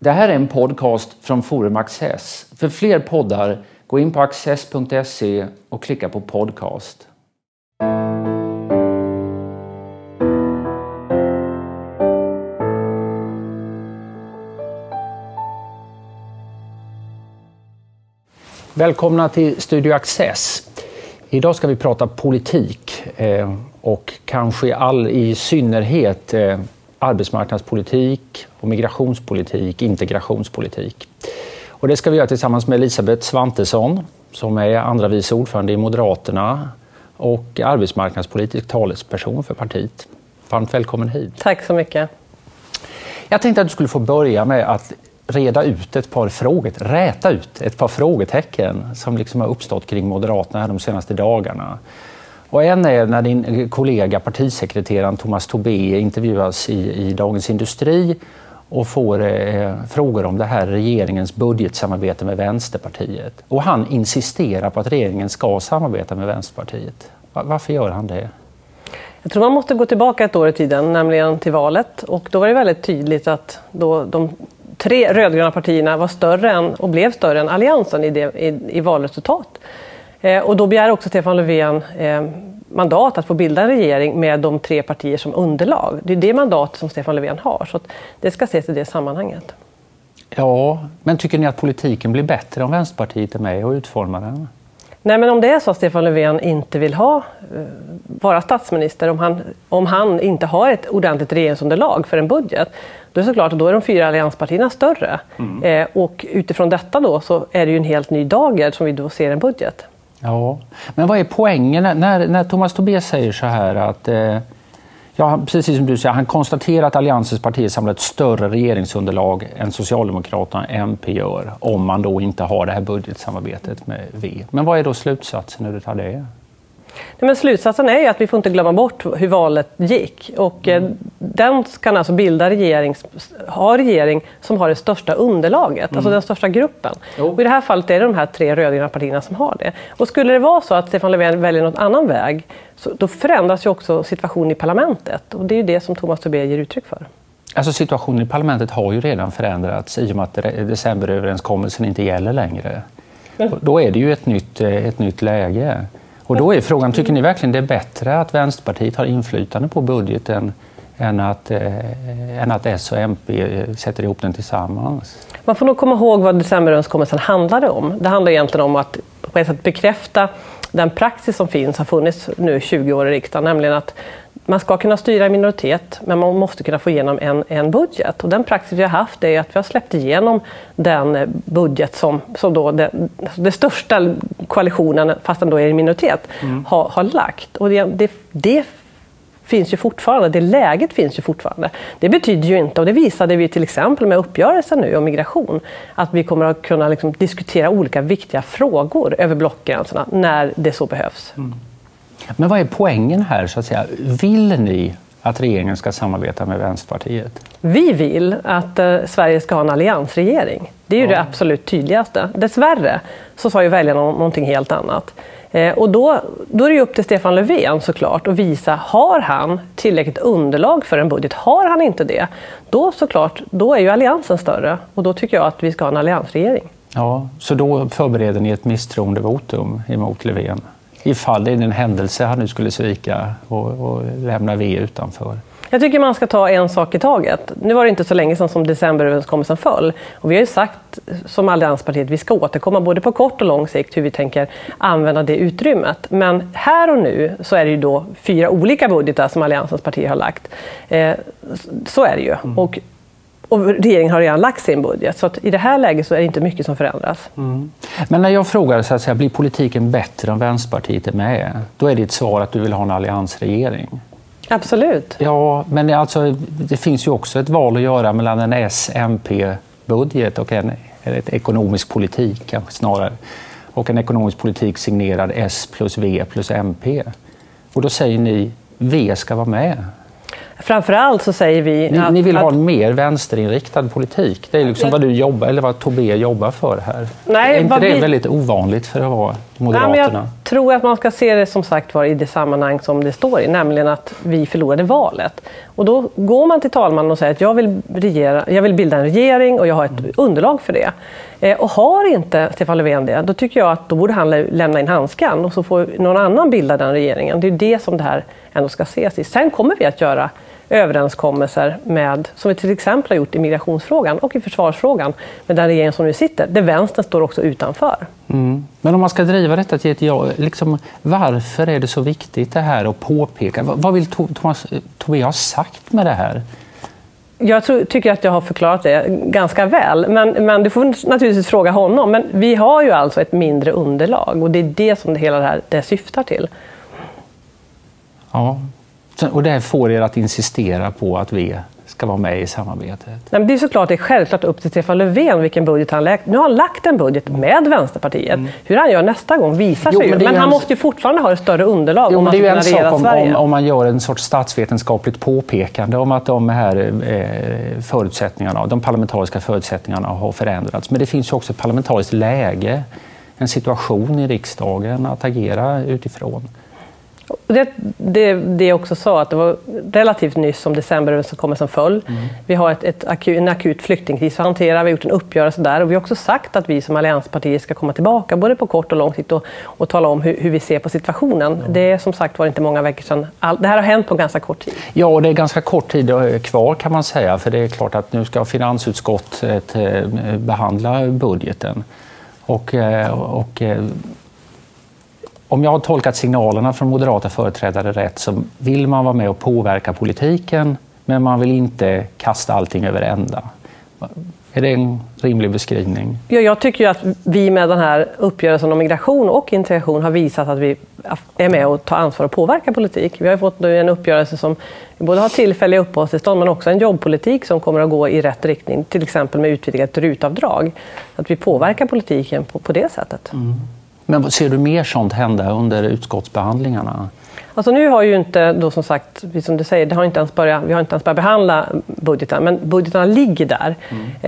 Det här är en podcast från Forum Access. För fler poddar, gå in på access.se och klicka på podcast. Välkomna till Studio Access. Idag ska vi prata politik eh, och kanske all, i synnerhet eh, arbetsmarknadspolitik och migrationspolitik, integrationspolitik. Och det ska vi göra tillsammans med Elisabeth Svantesson som är andra vice ordförande i Moderaterna och arbetsmarknadspolitisk talesperson för partiet. Varmt välkommen hit. Tack så mycket. Jag tänkte att du skulle få börja med att reda ut ett par frågor, räta ut ett par frågetecken som liksom har uppstått kring Moderaterna här de senaste dagarna. Och en är när din kollega partisekreteraren Thomas Tobé intervjuas i, i Dagens Industri och får eh, frågor om det här regeringens budgetsamarbete med Vänsterpartiet. Och han insisterar på att regeringen ska samarbeta med Vänsterpartiet. Varför gör han det? Jag tror man måste gå tillbaka ett år i tiden, nämligen till valet. Och då var det väldigt tydligt att då de tre rödgröna partierna var större än, och blev större än Alliansen i, det, i, i valresultat. Eh, och då begär också Stefan Löfven eh, mandat att få bilda en regering med de tre partier som underlag. Det är det mandat som Stefan Löfven har, så det ska ses i det sammanhanget. Ja, men tycker ni att politiken blir bättre om Vänsterpartiet är med och utformar den? Nej, men om det är så att Stefan Löfven inte vill ha, eh, vara statsminister, om han, om han inte har ett ordentligt regeringsunderlag för en budget, då är det såklart att då är de fyra allianspartierna större. Mm. Eh, och utifrån detta då så är det ju en helt ny dager som vi då ser en budget. Ja, men vad är poängen när, när Thomas Tobé säger så här att eh, Ja, precis som du säger, han konstaterar att Alliansens partier samlar ett större regeringsunderlag än Socialdemokraterna och MP gör om man då inte har det här budgetsamarbetet med V. Men vad är då slutsatsen när det? Men slutsatsen är att vi får inte glömma bort hur valet gick. Och, mm. Den kan alltså bilda regering, ha regering som har det största underlaget, alltså mm. alltså den största gruppen. I det här fallet är det de här tre rödgröna partierna som har det. Och skulle det vara så att Stefan Löfven väljer någon annan väg, så då förändras ju också situationen i parlamentet. Och det är ju det som Thomas Tobé ger uttryck för. Alltså situationen i parlamentet har ju redan förändrats i och med att decemberöverenskommelsen inte gäller längre. Då är det ju ett nytt, eh, ett nytt läge. Och då är frågan, tycker ni verkligen det är bättre att Vänsterpartiet har inflytande på budgeten än att, eh, än att S och MP sätter ihop den tillsammans? Man får nog komma ihåg vad decemberöverenskommelsen handlade om. Det handlar egentligen om att på ett sätt bekräfta den praxis som finns, har funnits nu 20 år i riksdagen, nämligen att man ska kunna styra i minoritet, men man måste kunna få igenom en, en budget. Och den praxis vi har haft är att vi har släppt igenom den budget som, som då det, det största koalitionen, fast den då är i minoritet, mm. har, har lagt. Och det, det, det finns ju fortfarande, det läget finns ju fortfarande. Det betyder ju inte, och det visade vi till exempel med uppgörelsen nu om migration, att vi kommer att kunna liksom diskutera olika viktiga frågor över blockgränserna när det så behövs. Mm. Men vad är poängen här så att säga? Vill ni att regeringen ska samarbeta med Vänsterpartiet? Vi vill att eh, Sverige ska ha en alliansregering. Det är ju ja. det absolut tydligaste. Dessvärre så sa ju väljarna någonting helt annat. Eh, och då, då är det upp till Stefan Löfven såklart att visa, har han tillräckligt underlag för en budget? Har han inte det, då såklart, då är ju alliansen större och då tycker jag att vi ska ha en alliansregering. Ja, så då förbereder ni ett misstroendevotum emot Löfven? Ifall det är en händelse han nu skulle svika och, och lämna V utanför? Jag tycker man ska ta en sak i taget. Nu var det inte så länge sedan som decemberöverenskommelsen föll. Och vi har ju sagt som allianspartiet att vi ska återkomma både på kort och lång sikt hur vi tänker använda det utrymmet. Men här och nu så är det ju då fyra olika budgetar som alliansens partier har lagt. Eh, så är det ju. Mm. Och och regeringen har redan lagt sin budget. Så i det här läget så är det inte mycket som förändras. Mm. Men när jag frågar, så att säga, blir politiken bättre om Vänsterpartiet är med? Då är ditt svar att du vill ha en alliansregering. Absolut. Ja, men alltså, det finns ju också ett val att göra mellan en S-MP-budget och en, en ekonomisk politik kanske snarare. Och en ekonomisk politik signerad S plus V plus MP. Och då säger ni V ska vara med. Framförallt så säger vi... Ni, att, ni vill ha en mer vänsterinriktad politik. Det är liksom vad du jobbar, eller vad Tobé jobbar för här. Nej, är inte det vi- väldigt ovanligt för att vara Nej, Moderaterna? men jag tror att man ska se det som sagt var i det sammanhang som det står i, nämligen att vi förlorade valet. Och då går man till talmannen och säger att jag vill, regera, jag vill bilda en regering och jag har ett underlag för det. Eh, och har inte Stefan Löfven det, då tycker jag att då borde han lä- lämna in handskan och så får någon annan bilda den regeringen. Det är det som det här ändå ska ses i. Sen kommer vi att göra överenskommelser med, som vi till exempel har gjort i migrationsfrågan och i försvarsfrågan, med den regering som nu sitter, där vänstern står också utanför. Mm. Men om man ska driva detta till ett ja, liksom, varför är det så viktigt det här att påpeka? Vad vill Thomas Tobé ha sagt med det här? Jag tror, tycker att jag har förklarat det ganska väl, men, men du får naturligtvis fråga honom. Men vi har ju alltså ett mindre underlag och det är det som det hela det här det syftar till. Ja. Och det får er att insistera på att V ska vara med i samarbetet. Nej, det är såklart det är självklart upp till Stefan Löfven vilken budget han lagt. Nu har han lagt en budget med Vänsterpartiet. Hur han gör nästa gång visar Mm. Jo, sig men Men han en- måste ju fortfarande ha ett större underlag Jo, om han ska kunna regera om, Sverige. om, om man gör en sorts statsvetenskapligt påpekande om att de här eh, förutsättningarna, de parlamentariska förutsättningarna har förändrats. Men det finns ju också ett parlamentariskt läge, en situation i riksdagen att agera utifrån. Det, det, det jag också sa, att det var relativt nyss som decemberöverenskommelsen föll. Mm. Vi har ett, ett aku, en akut flyktingkris att hantera, vi har gjort en uppgörelse där och vi har också sagt att vi som allianspartier ska komma tillbaka, både på kort och lång sikt och, och tala om hur, hur vi ser på situationen. Det är som sagt var inte många veckor sedan. All, det här har hänt på ganska kort tid. Ja, och det är ganska kort tid eh, kvar kan man säga, för det är klart att nu ska finansutskottet eh, behandla budgeten. Och, eh, och, om jag har tolkat signalerna från moderata företrädare rätt så vill man vara med och påverka politiken, men man vill inte kasta allting över ända. Är det en rimlig beskrivning? Ja, jag tycker att vi med den här uppgörelsen om migration och integration har visat att vi är med och tar ansvar och påverkar politik. Vi har fått nu en uppgörelse som både har tillfälliga uppehållstillstånd men också en jobbpolitik som kommer att gå i rätt riktning, till exempel med utvidgat rutavdrag. Att vi påverkar politiken på, på det sättet. Men ser du mer sånt hända under utskottsbehandlingarna? Alltså nu har ju inte, då som sagt, som du säger, det har inte ens börjat, vi har inte ens börjat behandla budgeten, men budgetarna ligger där.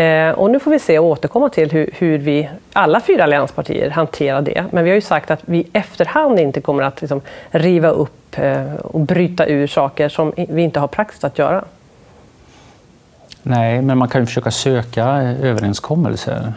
Eh, och nu får vi se och återkomma till hur, hur vi, alla fyra allianspartier, hanterar det. Men vi har ju sagt att vi efterhand inte kommer att liksom, riva upp eh, och bryta ur saker som vi inte har praxis att göra. Nej, men man kan ju försöka söka överenskommelser.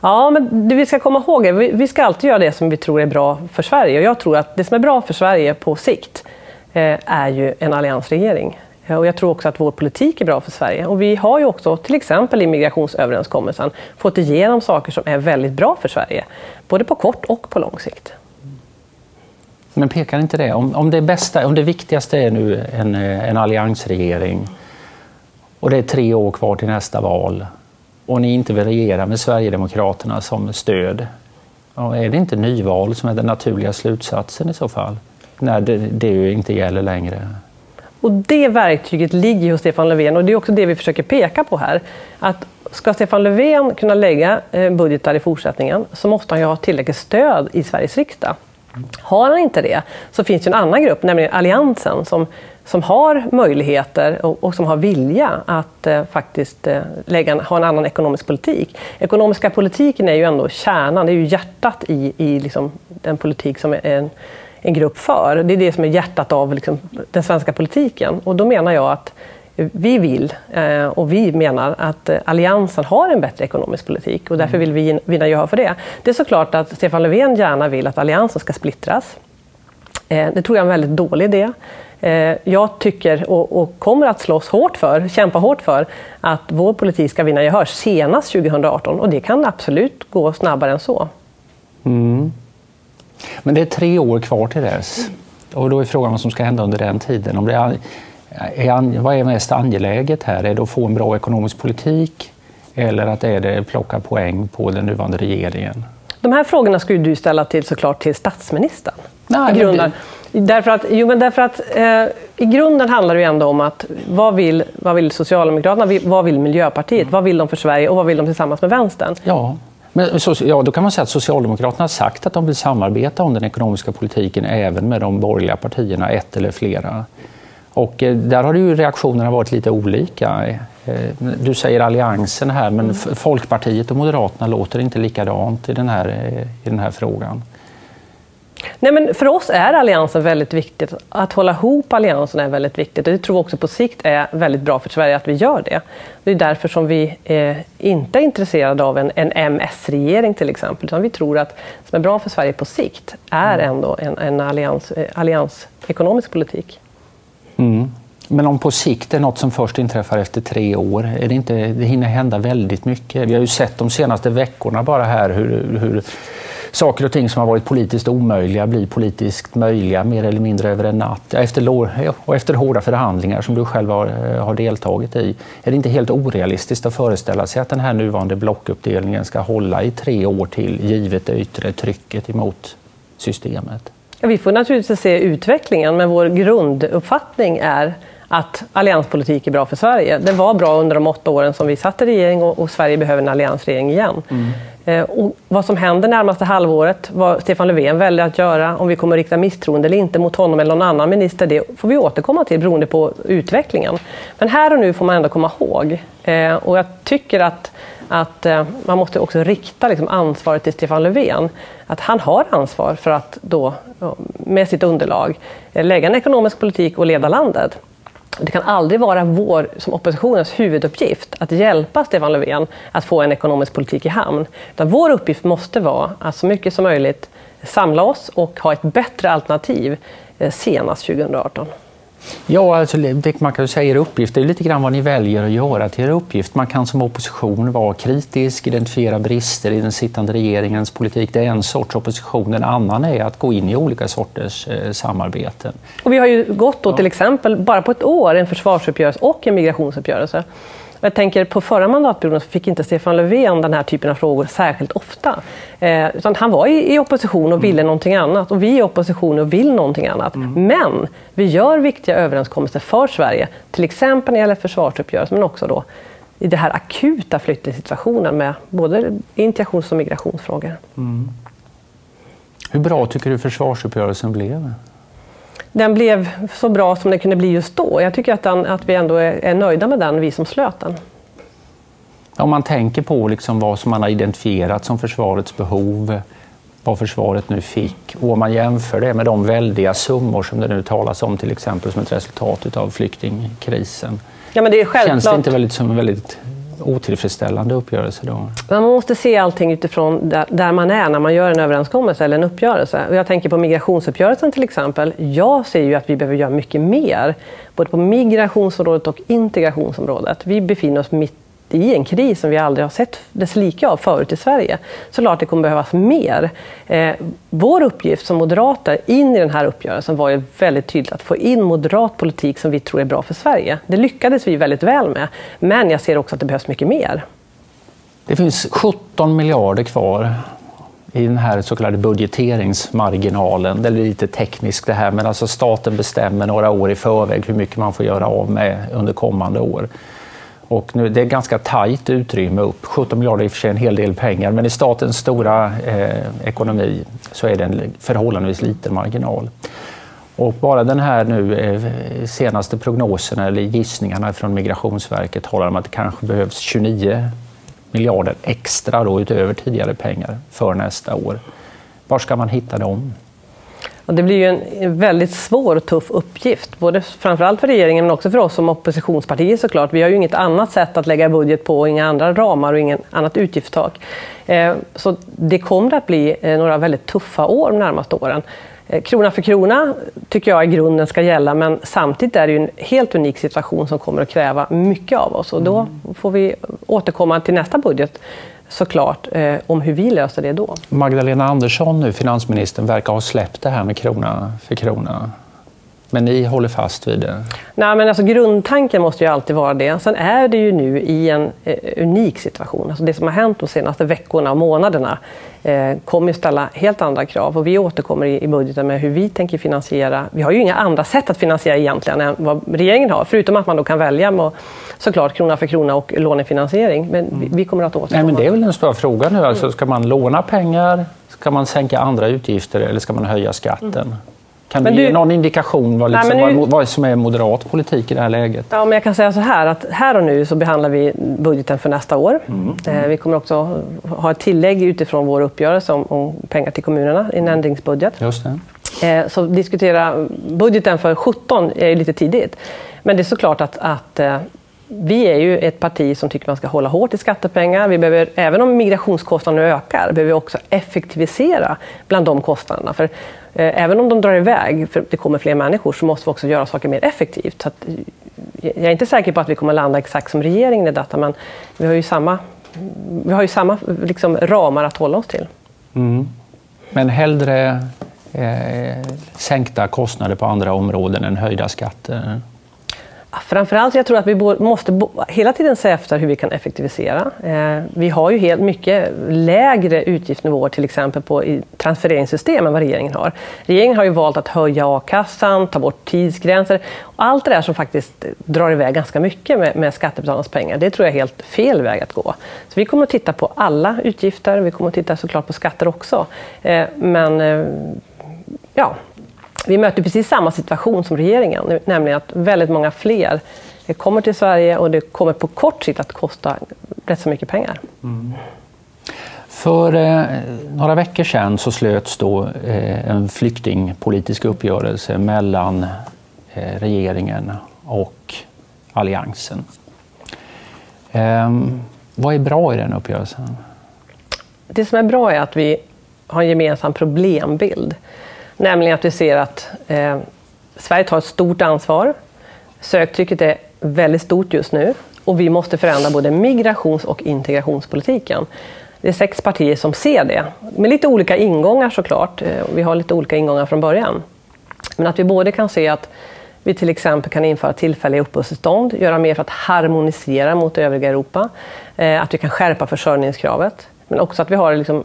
Ja, men det vi ska komma ihåg är vi, vi ska alltid göra det som vi tror är bra för Sverige. Och jag tror att det som är bra för Sverige på sikt eh, är ju en alliansregering. Eh, och jag tror också att vår politik är bra för Sverige. Och vi har ju också, till exempel i migrationsöverenskommelsen, fått igenom saker som är väldigt bra för Sverige. Både på kort och på lång sikt. Men pekar inte det? Om, om, det, bästa, om det viktigaste är nu en, en alliansregering och det är tre år kvar till nästa val och ni inte vill regera med Sverigedemokraterna som stöd. Ja, är det inte nyval som är den naturliga slutsatsen i så fall? När det, det ju inte gäller längre. Och det verktyget ligger hos Stefan Löfven och det är också det vi försöker peka på här. Att ska Stefan Löfven kunna lägga eh, budgetar i fortsättningen så måste han ju ha tillräckligt stöd i Sveriges riksdag. Har han inte det så finns det en annan grupp, nämligen Alliansen, som, som har möjligheter och, och som har vilja att eh, faktiskt eh, lägga en, ha en annan ekonomisk politik. Ekonomiska politiken är ju ändå kärnan, det är ju hjärtat i, i liksom den politik som är en, en grupp för. Det är det som är hjärtat av liksom, den svenska politiken. Och då menar jag att vi vill eh, och vi menar att eh, Alliansen har en bättre ekonomisk politik och därför vill vi vinna gehör för det. Det är såklart att Stefan Löfven gärna vill att Alliansen ska splittras. Eh, Det tror jag är en väldigt dålig idé. Eh, Jag tycker och, och kommer att slåss hårt för, kämpa hårt för, att vår politik ska vinna gehör senast 2018 och det kan absolut gå snabbare än så. Men det är tre år kvar till dess. Och då är frågan vad som ska hända under den tiden. Om det är, är, vad är mest angeläget här? Är det att få en bra ekonomisk politik eller att är det plocka poäng på den nuvarande regeringen? De här frågorna skulle du ställa till såklart till statsministern. Nej. Därför att, jo, men därför att eh, I grunden handlar det ju ändå om att vad vill, vad vill Socialdemokraterna, vad vill Miljöpartiet, vad vill de för Sverige och vad vill de tillsammans med Vänstern? Ja, men så, ja, då kan man säga att Socialdemokraterna har sagt att de vill samarbeta om den ekonomiska politiken även med de borgerliga partierna, ett eller flera. Och eh, där har ju reaktionerna varit lite olika. Eh, du säger alliansen här, men mm. Folkpartiet och Moderaterna låter inte likadant i den här, eh, i den här frågan. Nej, men för oss är alliansen väldigt viktigt. Att hålla ihop alliansen är väldigt viktigt. Och det tror vi också på sikt är väldigt bra för Sverige att vi gör det. Det är därför som vi eh, inte är intresserade av en, en MS-regering till exempel. Utan vi tror att det som är bra för Sverige på sikt är mm. ändå en, en allians, eh, alliansekonomisk politik. Mm. Men om på sikt är något som först inträffar efter tre år, är det, inte, det hinner hända väldigt mycket. Vi har ju sett de senaste veckorna bara här hur, hur saker och ting som har varit politiskt omöjliga blir politiskt möjliga mer eller mindre över en natt. Efter, och efter hårda förhandlingar som du själv har, eh, har deltagit i. Är det inte helt orealistiskt att föreställa sig att den här nuvarande blockuppdelningen ska hålla i tre år till givet det yttre trycket emot systemet? Vi får naturligtvis se utvecklingen, men vår grunduppfattning är att allianspolitik är bra för Sverige. Det var bra under de åtta åren som vi satt i regering och, och Sverige behöver en alliansregering igen. Mm. Eh, och vad som händer närmaste halvåret, vad Stefan Löfven väljer att göra, om vi kommer att rikta misstroende eller inte mot honom eller någon annan minister, det får vi återkomma till beroende på utvecklingen. Men här och nu får man ändå komma ihåg, eh, och jag tycker att att eh, man måste också rikta liksom ansvaret till Stefan Löfven. Att han har ansvar för att då, med sitt underlag lägga en ekonomisk politik och leda landet. Det kan aldrig vara vår, som oppositionens huvuduppgift, att hjälpa Stefan Löfven att få en ekonomisk politik i hamn. Utan vår uppgift måste vara att så mycket som möjligt samla oss och ha ett bättre alternativ eh, senast 2018. Ja, alltså, man kan ju säga er uppgift, det är lite grann vad ni väljer att göra till er uppgift. Man kan som opposition vara kritisk, identifiera brister i den sittande regeringens politik. Det är en sorts opposition. En annan är att gå in i olika sorters eh, samarbeten. Och vi har ju gått då till exempel, bara på ett år, en försvarsuppgörelse och en migrationsuppgörelse. Jag tänker på förra mandatperioden så fick inte Stefan Löfven den här typen av frågor särskilt ofta. Eh, utan han var i, i opposition och ville mm. någonting annat och vi är i opposition och vill någonting annat. Mm. Men vi gör viktiga överenskommelser för Sverige, till exempel när det gäller försvarsuppgörelsen men också då i den här akuta flyktingsituationen med både integrations och migrationsfrågor. Mm. Hur bra tycker du försvarsuppgörelsen blev? Den blev så bra som den kunde bli just då. Jag tycker att, den, att vi ändå är, är, nöjda med den, vi som slöt den. Om man tänker på liksom vad som man har identifierat som försvarets behov, vad försvaret nu fick och om man jämför det med de väldiga summor som det nu talas om till exempel som ett resultat av flyktingkrisen. Ja, men det är självklart. Känns det inte väldigt, som väldigt otillfredsställande uppgörelse då? Man måste se allting utifrån där, där, man är när man gör en överenskommelse eller en uppgörelse. Jag tänker på migrationsuppgörelsen till exempel. Jag ser ju att vi behöver göra mycket mer, både på migrationsområdet och integrationsområdet. Vi befinner oss mitt i en kris som vi aldrig har sett dess like av förut i Sverige. Så klart det kommer behövas mer. Eh, vår uppgift som moderater in i den här uppgörelsen var ju väldigt tydligt att få in moderat politik som vi tror är bra för Sverige. Det lyckades vi väldigt väl med. Men jag ser också att det behövs mycket mer. Det finns 17 miljarder kvar i den här så kallade budgeteringsmarginalen. Det är lite tekniskt det här, men alltså staten bestämmer några år i förväg hur mycket man får göra av med under kommande år. Och nu, det är ganska tajt utrymme upp. 17 miljarder är i och för sig en hel del pengar, men i statens stora eh, ekonomi så är det en förhållandevis liten marginal. Och bara den här nu eh, senaste prognosen eller gissningarna från Migrationsverket talar om att det kanske behövs 29 miljarder extra då, utöver tidigare pengar för nästa år. Var ska man hitta dem? Och det blir ju en väldigt svår och tuff uppgift, både framförallt för regeringen men också för oss som oppositionspartier såklart. Vi har ju inget annat sätt att lägga budget på, inga andra ramar och inget annat utgiftstak. Eh, så det kommer att bli eh, några väldigt tuffa år de närmaste åren. Eh, krona för krona tycker jag i grunden ska gälla, men samtidigt är det en helt unik situation som kommer att kräva mycket av oss och då mm. får vi återkomma till nästa budget såklart eh, om hur vi löser det då. Magdalena Andersson, nu, finansministern, verkar ha släppt det här med krona för krona. Men ni håller fast vid det? Nej, men alltså, grundtanken måste ju alltid vara det. Sen är det ju nu i en eh, unik situation. Alltså, det som har hänt de senaste veckorna och månaderna kommer att ställa helt andra krav. Och vi återkommer i, budgeten med hur vi tänker finansiera. Vi har ju inga andra sätt att finansiera egentligen än vad regeringen har. Förutom att man då kan välja med såklart krona för krona och lånefinansiering. Men mm. vi, vi, kommer att återkomma. Nej, men det är väl en stor fråga nu. Alltså, ska man låna pengar? Ska man sänka andra utgifter eller ska man höja skatten? Mm. Kan du, du ge någon indikation vad, liksom, Nej, nu... vad, vad som är moderat politik i det här läget? Ja, men jag kan säga så här att här och nu så behandlar vi budgeten för nästa år. Mm. Mm. Vi kommer också ha ett tillägg utifrån vår uppgörelse om, om pengar till kommunerna i en ändringsbudget. Just det. Eh, så diskutera budgeten för 17 är lite tidigt. Men det är såklart att, att eh, vi är ju ett parti som tycker man ska hålla hårt i skattepengar. Vi behöver, även om migrationskostnaderna ökar, behöver vi också effektivisera bland de kostnaderna. För eh, även om de drar iväg, för det kommer fler människor, så måste vi också göra saker mer effektivt. Så att, eh, jag är inte säker på att vi kommer landa exakt som regeringen i detta, men vi har ju samma, vi har ju samma liksom, ramar att hålla oss till. Mm. Men hellre eh, sänkta kostnader på andra områden än höjda skatter? Framförallt jag tror att vi måste hela tiden se efter hur vi kan effektivisera. Eh, vi har ju helt mycket lägre utgiftsnivåer till exempel på transfereringssystemen än vad regeringen har. Regeringen har ju valt att höja a-kassan, ta bort tidsgränser. Allt det där som faktiskt drar iväg ganska mycket med, med skattebetalarnas pengar, det tror jag är helt fel väg att gå. Så vi kommer att titta på alla utgifter, vi kommer att titta såklart på skatter också. Eh, men eh, ja, vi möter precis samma situation som regeringen, nämligen att väldigt många fler kommer till Sverige och det kommer på kort sikt att kosta rätt så mycket pengar. Mm. För eh, några veckor sedan så slöts då eh, en flyktingpolitisk uppgörelse mellan eh, regeringen och Alliansen. Ehm, vad är bra i den uppgörelsen? Det som är bra är att vi har en gemensam problembild. Nämligen att vi ser att eh, Sverige tar ett stort ansvar. Söktrycket är väldigt stort just nu och vi måste förändra både migrations och integrationspolitiken. Det är sex partier som ser det, med lite olika ingångar såklart. Eh, vi har lite olika ingångar från början. Men att vi både kan se att vi till exempel kan införa tillfälliga uppehållstillstånd, göra mer för att harmonisera mot övriga Europa, eh, att vi kan skärpa försörjningskravet, men också att vi har liksom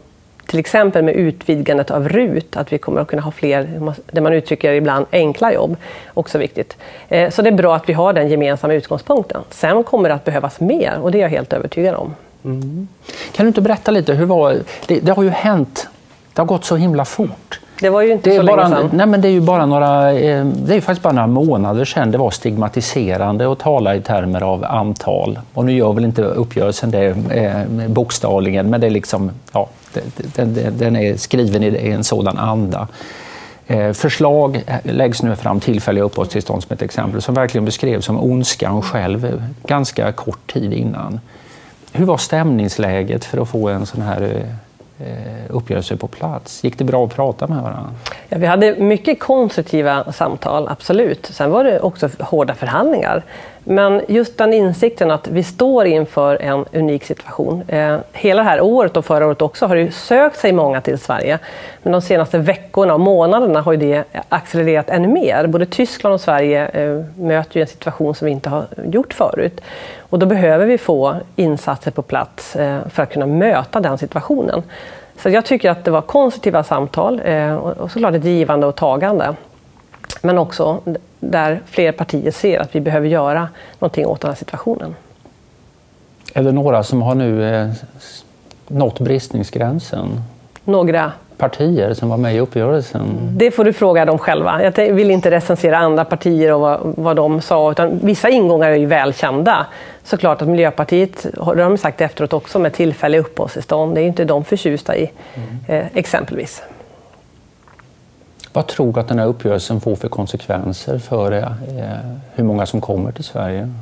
till exempel med utvidgandet av RUT, att vi kommer att kunna ha fler, det man uttrycker ibland, enkla jobb. Också viktigt. Eh, så det är bra att vi har den gemensamma utgångspunkten. Sen kommer det att behövas mer och det är jag helt övertygad om. Mm. Kan du inte berätta lite, hur var det? Det har ju hänt, det har gått så himla fort. Det var ju inte det är så bara, länge sedan. Nej, men det är ju bara några, eh, det är faktiskt bara några månader sedan det var stigmatiserande att tala i termer av antal. Och nu gör väl inte uppgörelsen det eh, bokstavligen, men det är liksom, ja, den, den är skriven i en sådan anda. Eh, förslag läggs nu fram, tillfälliga uppehållstillstånd som ett exempel, som verkligen beskrevs som ondskan själv ganska kort tid innan. Hur var stämningsläget för att få en sån här Eh, uppgörelser uppgörelse på plats? Gick det bra att prata med varandra? Ja, vi hade mycket konstruktiva samtal, absolut. Sen var det också hårda förhandlingar. Men just den insikten att vi står inför en unik situation. Eh, hela det här året och förra året också har det sökt sig många till Sverige. Men de senaste veckorna och månaderna har det accelererat ännu mer. Både Tyskland och Sverige eh, möter en situation som vi inte har gjort förut. Och då behöver vi få insatser på plats eh, för att kunna möta den situationen. Så jag tycker att det var konstruktiva samtal eh, och såklart ett givande och tagande. Men också där fler partier ser att vi behöver göra någonting åt den här situationen. Är det några som har nu eh, nått bristningsgränsen? Några partier som var med i uppgörelsen? Det får du fråga dem själva. Jag vill inte recensera andra partier och vad, vad de sa, utan vissa ingångar är ju välkända. Såklart att Miljöpartiet, det har de sagt efteråt också, med tillfälliga uppehållstillstånd, det är inte de förtjusta i, mm. eh, exempelvis. Vad tror du att den här uppgörelsen får för konsekvenser för eh, hur många som kommer till Sverige?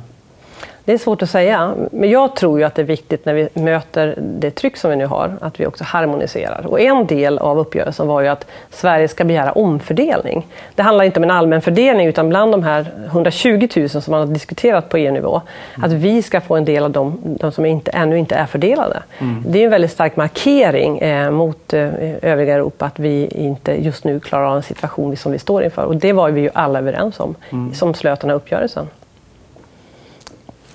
Det är svårt att säga, men jag tror ju att det är viktigt när vi möter det tryck som vi nu har, att vi också harmoniserar. Och en del av uppgörelsen var ju att Sverige ska begära omfördelning. Det handlar inte om en allmän fördelning, utan bland de här 120 000 som man har diskuterat på EU-nivå, att vi ska få en del av de, de som inte, ännu inte är fördelade. Mm. Det är en väldigt stark markering eh, mot eh, övriga Europa att vi inte just nu klarar av en situation som vi står inför. Och det var vi ju alla överens om, mm. som slöt den här uppgörelsen.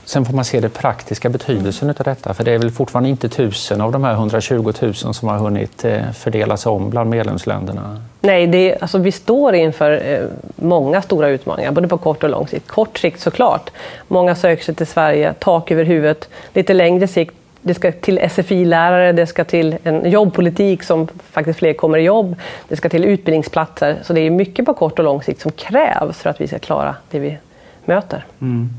Sen får man se den praktiska betydelsen av detta, för det är väl fortfarande inte tusen av de här 120 000 som har hunnit eh, fördelas om bland medlemsländerna? Nej, det, alltså, vi står inför eh, många stora utmaningar, både på kort och lång sikt. Kort sikt såklart. Många söker sig till Sverige, tak över huvudet. Lite längre sikt det ska till SFI-lärare, det ska till en jobbpolitik som faktiskt fler kommer i jobb, det ska till utbildningsplatser. Så det är mycket på kort och lång sikt som krävs för att vi ska klara det vi möter. Mm.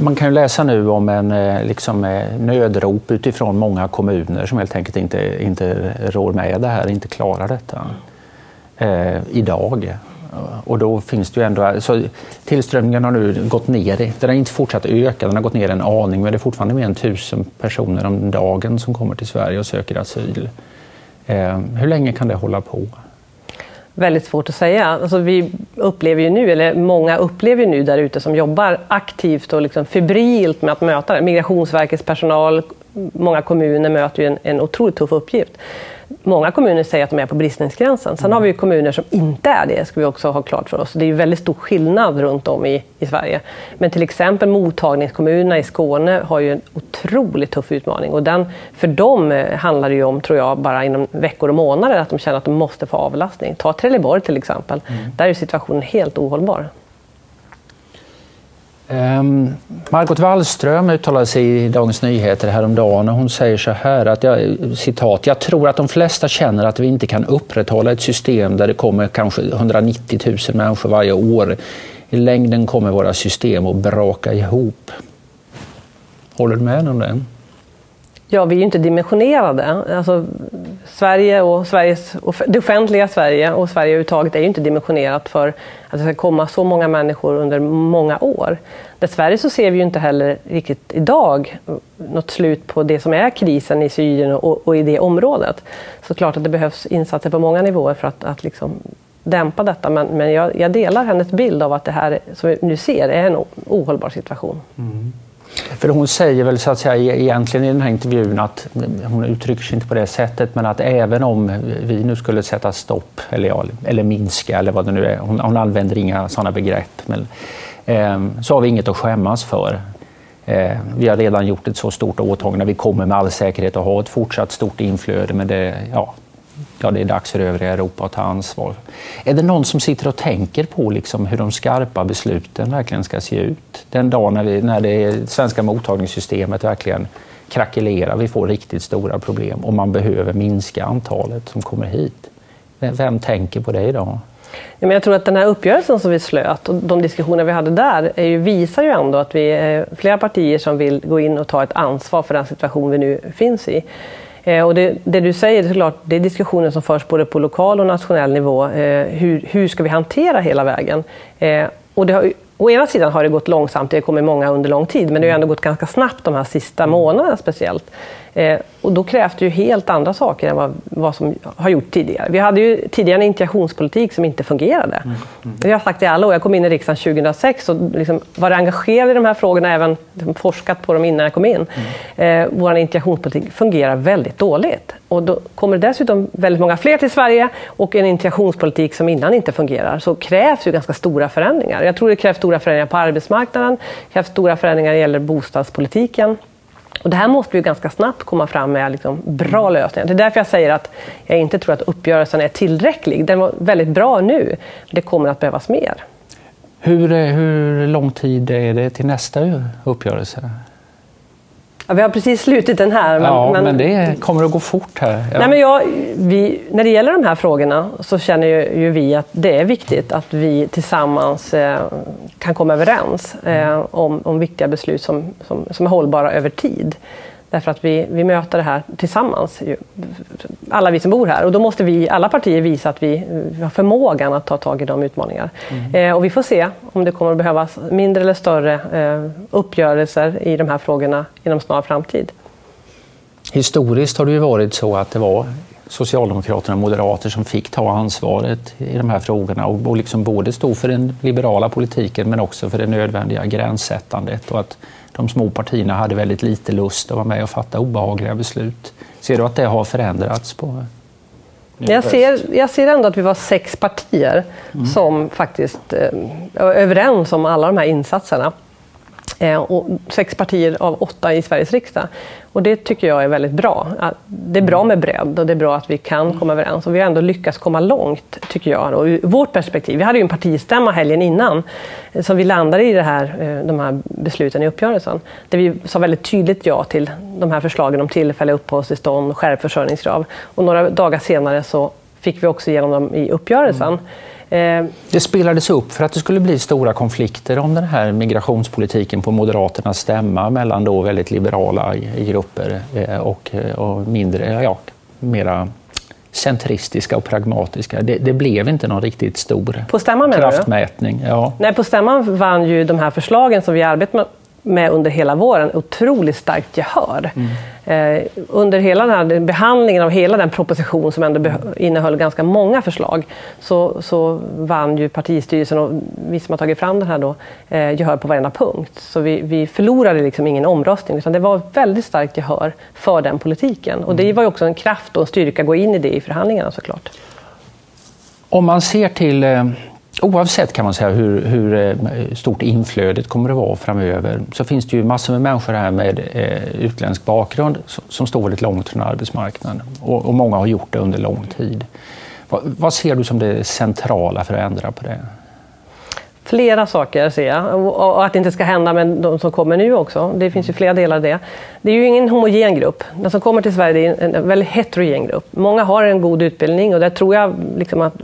Man kan ju läsa nu om en eh, liksom, eh, nödrop utifrån många kommuner som helt enkelt inte, inte rår med det här, inte klarar detta eh, idag. Och då finns det ju ändå, så tillströmningen har nu gått ner. Den har inte fortsatt öka, den har gått ner en aning men det är fortfarande mer än tusen personer om dagen som kommer till Sverige och söker asyl. Eh, hur länge kan det hålla på? Väldigt svårt att säga. Alltså vi upplever ju nu, eller många upplever ju nu där ute som jobbar aktivt och liksom febrilt med att möta det. Migrationsverkets personal, många kommuner möter ju en, en otroligt tuff uppgift. Många kommuner säger att de är på bristningsgränsen. Sen har vi kommuner som inte är det, ska vi också ha klart för oss. Det är väldigt stor skillnad runt om i, i Sverige. Men till exempel mottagningskommunerna i Skåne har ju en otroligt tuff utmaning. Och den, för dem eh, handlar det ju om, tror jag, bara inom veckor och månader att de känner att de måste få avlastning. Ta Trelleborg till exempel. Mm. Där är situationen helt ohållbar. Um, Margot Wallström uttalade sig i Dagens Nyheter häromdagen och hon säger så här att jag, citat, jag tror att de flesta känner att vi inte kan upprätthålla ett system där det kommer kanske 190 000 människor varje år. I längden kommer våra system att braka ihop. Håller du med om det? Ja, vi är ju inte dimensionerade. Alltså, Sverige och Sveriges, det offentliga Sverige och Sverige överhuvudtaget är ju inte dimensionerat för att det ska komma så många människor under många år. Dessvärre så ser vi ju inte heller riktigt idag något slut på det som är krisen i Syrien och, och i det området. Så klart att det behövs insatser på många nivåer för att, att liksom dämpa detta. Men, men jag, jag, delar hennes bild av att det här som vi nu ser är en ohållbar situation. Mm. För hon säger väl så att säga e- egentligen i den här intervjun att hon uttrycker sig inte på det sättet, men att även om vi nu skulle sätta stopp eller, eller minska eller vad det nu är, hon, hon använder inga sådana begrepp, men, eh, så har vi inget att skämmas för. Eh, vi har redan gjort ett så stort åtagande. Vi kommer med all säkerhet att ha ett fortsatt stort inflöde, men det, ja, ja, det är dags för övriga Europa att ta ansvar. Är det någon som sitter och tänker på liksom hur de skarpa besluten verkligen ska se ut? Den dag när, vi, när det svenska mottagningssystemet verkligen krackelerar, vi får riktigt stora problem och man behöver minska antalet som kommer hit. Vem, vem tänker på det idag? Men jag tror att den här uppgörelsen som vi slöt och de diskussioner vi hade där är ju, visar ju ändå att vi är flera partier som vill gå in och ta ett ansvar för den situation vi nu finns i. Eh, och det, det, du säger är såklart, det är diskussioner som förs både på lokal och nationell nivå. Eh, hur, hur ska vi hantera hela vägen? Eh, och det har, å ena sidan har det gått långsamt, det kommer många under lång tid, men det har ändå gått ganska snabbt de här sista månaderna speciellt. Eh, och då krävs det ju helt andra saker än vad, vad som har gjort tidigare. Vi hade ju tidigare en integrationspolitik som inte fungerade. Mm. Mm. Jag har sagt det i alla år. Jag kom in i riksdagen 2006 och liksom var engagerad i de här frågorna, även liksom forskat på dem innan jag kom in. Mm. Eh, Vår integrationspolitik fungerar väldigt dåligt. Och då kommer det dessutom väldigt många fler till Sverige och en integrationspolitik som innan inte fungerar så krävs ju ganska stora förändringar. Jag tror det krävs stora förändringar på arbetsmarknaden, det krävs stora förändringar när det gäller bostadspolitiken. Och det här måste vi ganska snabbt komma fram med liksom bra lösningar. Det är därför jag säger att jag inte tror att uppgörelsen är tillräcklig. Den var väldigt bra nu, det kommer att behövas mer. Hur, hur lång tid är det till nästa uppgörelse? Ja, vi har precis slutit den här. Men, ja, men, men det kommer att gå fort här. Ja. Nej, men jag, vi, när det gäller de här frågorna så känner ju, ju vi att det är viktigt att vi tillsammans eh, kan komma överens eh, om, om viktiga beslut som, som, som är hållbara över tid. Därför att vi, vi möter det här tillsammans, alla vi som bor här. Och då måste vi, alla partier visa att vi, vi har förmågan att ta tag i de utmaningarna. Mm. Eh, och vi får se om det kommer att behövas mindre eller större eh, uppgörelser i de här frågorna inom snar framtid. Historiskt har det ju varit så att det var Socialdemokraterna och Moderater som fick ta ansvaret i de här frågorna och, och liksom både stå för den liberala politiken men också för det nödvändiga gränssättandet. Och att de små partierna hade väldigt lite lust att vara med och fatta obehagliga beslut. Ser du att det har förändrats? på jag ser, jag ser ändå att vi var sex partier mm. som faktiskt eh, är överens om alla de här insatserna. Eh, och sex partier av åtta i Sveriges riksdag. Och det tycker jag är väldigt bra. Det är bra med bredd och det är bra att vi kan komma överens. Och vi har ändå lyckats komma långt, tycker jag, och ur vårt perspektiv. Vi hade ju en partistämma helgen innan, eh, så vi landade i det här, eh, de här besluten i uppgörelsen. Där vi sa väldigt tydligt ja till de här förslagen om tillfälliga uppehållstillstånd, skärpt försörjningskrav. Och några dagar senare så fick vi också igenom dem i uppgörelsen. Mm. Eh, det spelades upp för att det skulle bli stora konflikter om den här migrationspolitiken på Moderaternas stämma mellan då väldigt liberala grupper eh, och, eh, och mindre, ja, mera centristiska och pragmatiska. Det, det, blev inte någon riktigt stor på stämman, kraftmätning. Ja. Nej, på stämman vann ju de här förslagen som vi arbetat med under hela våren otroligt starkt gehör. Mm. Eh, under hela den här behandlingen av hela den proposition som ändå innehöll ganska många förslag så, så vann ju partistyrelsen och vi som har tagit fram den här då, eh, gehör på varenda punkt. Så vi, vi förlorade liksom ingen omröstning utan det var väldigt starkt gehör för den politiken. Och det var ju också en kraft och en styrka att gå in i det i förhandlingarna såklart. Om man ser till eh, Oavsett kan man säga hur, hur, eh, stort inflödet kommer att vara framöver så finns det ju massor med människor här med eh, utländsk bakgrund som står väldigt långt från arbetsmarknaden och, och många har gjort det under lång tid. Vad, vad, ser du som det centrala för att ändra på det? Flera saker ser jag. Och att det inte ska hända med de som kommer nu också. Det finns ju flera delar i det. Det är ju ingen homogen grupp. Den som kommer till Sverige är en väldigt heterogen grupp. Många har en god utbildning och där tror jag liksom att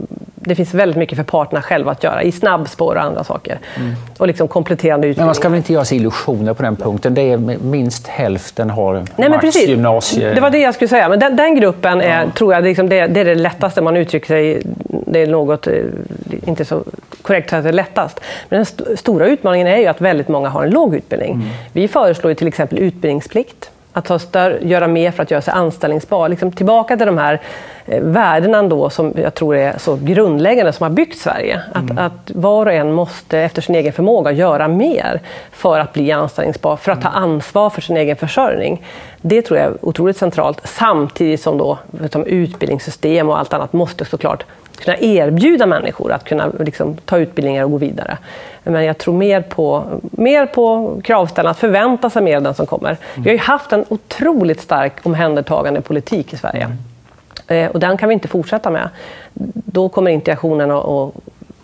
det finns väldigt mycket för parterna själva att göra i snabbspår och andra saker. Mm. Och liksom kompletterande utbildning. Men man ska väl inte göra sig illusioner på den punkten? Det är minst hälften har Nej, men precis. gymnasie... Det var det jag skulle säga. Men den, den gruppen är, ja. tror jag, liksom det, det, är det lättaste man uttrycker sig. Det är något, eh, inte så korrekt att det är lättast. Men den st stora utmaningen är ju att väldigt många har en låg utbildning. Mm. Vi föreslår till exempel utbildningsplikt att ta större, göra mer för att göra sig anställningsbar. Liksom tillbaka till de här eh, värdena då, som jag tror är så grundläggande som har byggt Sverige. Att, mm. att var och en måste efter sin egen förmåga göra mer för att bli anställningsbar, för att ta mm. ansvar för sin egen försörjning. Det tror jag är otroligt centralt, samtidigt som då, som utbildningssystem och allt annat måste såklart kunna erbjuda människor att kunna liksom, ta utbildningar och gå vidare. Men jag tror mer på, mer på kravställan, att förvänta sig mer av den som kommer. Mm. Vi har ju haft en otroligt stark omhändertagande politik i Sverige. Mm. Eh, och den kan vi inte fortsätta med. Då kommer integrationen att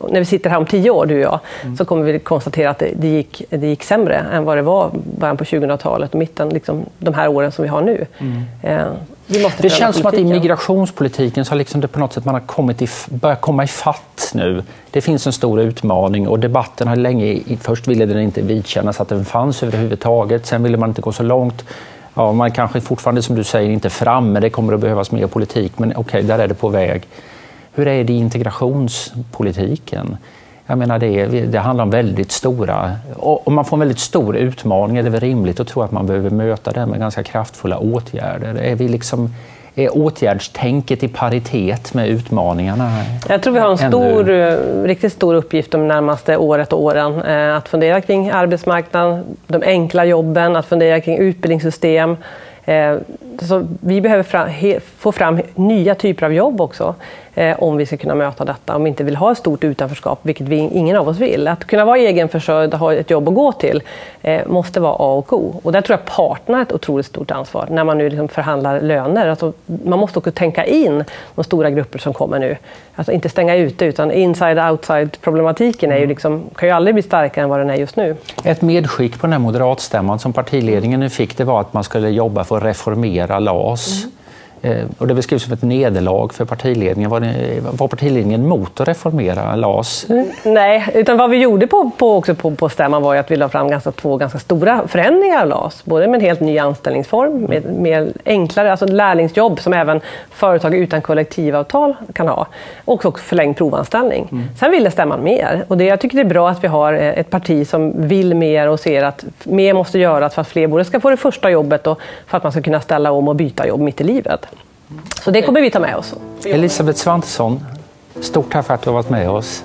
när vi sitter här om tio år, du och jag, mm. så kommer vi konstatera att det, det, gick, det gick sämre än vad det var början på 2000-talet och mitten, liksom, de här åren som vi har nu. Mm. Eh, det känns som att i migrationspolitiken så har liksom det på något sätt man har kommit i, börjat komma i fatt nu. Det finns en stor utmaning och debatten har länge... Först ville den inte vidkännas att den fanns överhuvudtaget. Sen ville man inte gå så långt. Ja, man kanske fortfarande, som du säger, inte framme. Det kommer att behövas mer politik, men okej, okay, där är det på väg. Hur är det i integrationspolitiken? Jag menar det, det handlar om väldigt stora... Om man får en väldigt stor utmaning är det väl rimligt att tro att man behöver möta det med ganska kraftfulla åtgärder. Är, vi liksom, är åtgärdstänket i paritet med utmaningarna? Jag tror vi har en stor, eh, riktigt stor uppgift de närmaste året och åren. Eh, att fundera kring arbetsmarknaden, de enkla jobben, att fundera kring utbildningssystem, eh, så vi behöver få fram nya typer av jobb också om vi ska kunna möta detta. Om vi inte vill ha ett stort utanförskap, vilket vi, ingen av oss vill. Att kunna vara egenförsörjd och ha ett jobb att gå till eh, måste vara A och O. Och där tror jag parterna har ett otroligt stort ansvar när man nu liksom förhandlar löner. Alltså, man måste också tänka in de stora grupper som kommer nu. Alltså inte stänga ute, utan inside-outside-problematiken är ju liksom, kan ju aldrig bli starkare än vad den är just nu. Ett medskick på den här moderatstämman som partiledningen nu fick det var att man skulle jobba för att reformera LAS. Mm. Eh, och det beskrivs som ett nederlag för partiledningen. Var, det, var partiledningen mot att reformera LAS? Mm, nej, utan vad vi gjorde på, på, också på, på stämman var att vi la fram ganska, två ganska stora förändringar av LAS. Både med en helt ny anställningsform, med mer enklare alltså lärlingsjobb som även företag utan kollektivavtal kan ha. Och också förlängd provanställning. Mm. Sen ville stämman mer. Och det, jag tycker det är bra att vi har eh, ett parti som vill mer och ser att mer måste göras för att fler både ska få det första jobbet och för att man ska kunna ställa om och byta jobb mitt i livet. Så det kommer vi ta med oss. Elisabeth Svantesson, stort tack för att du har varit med oss.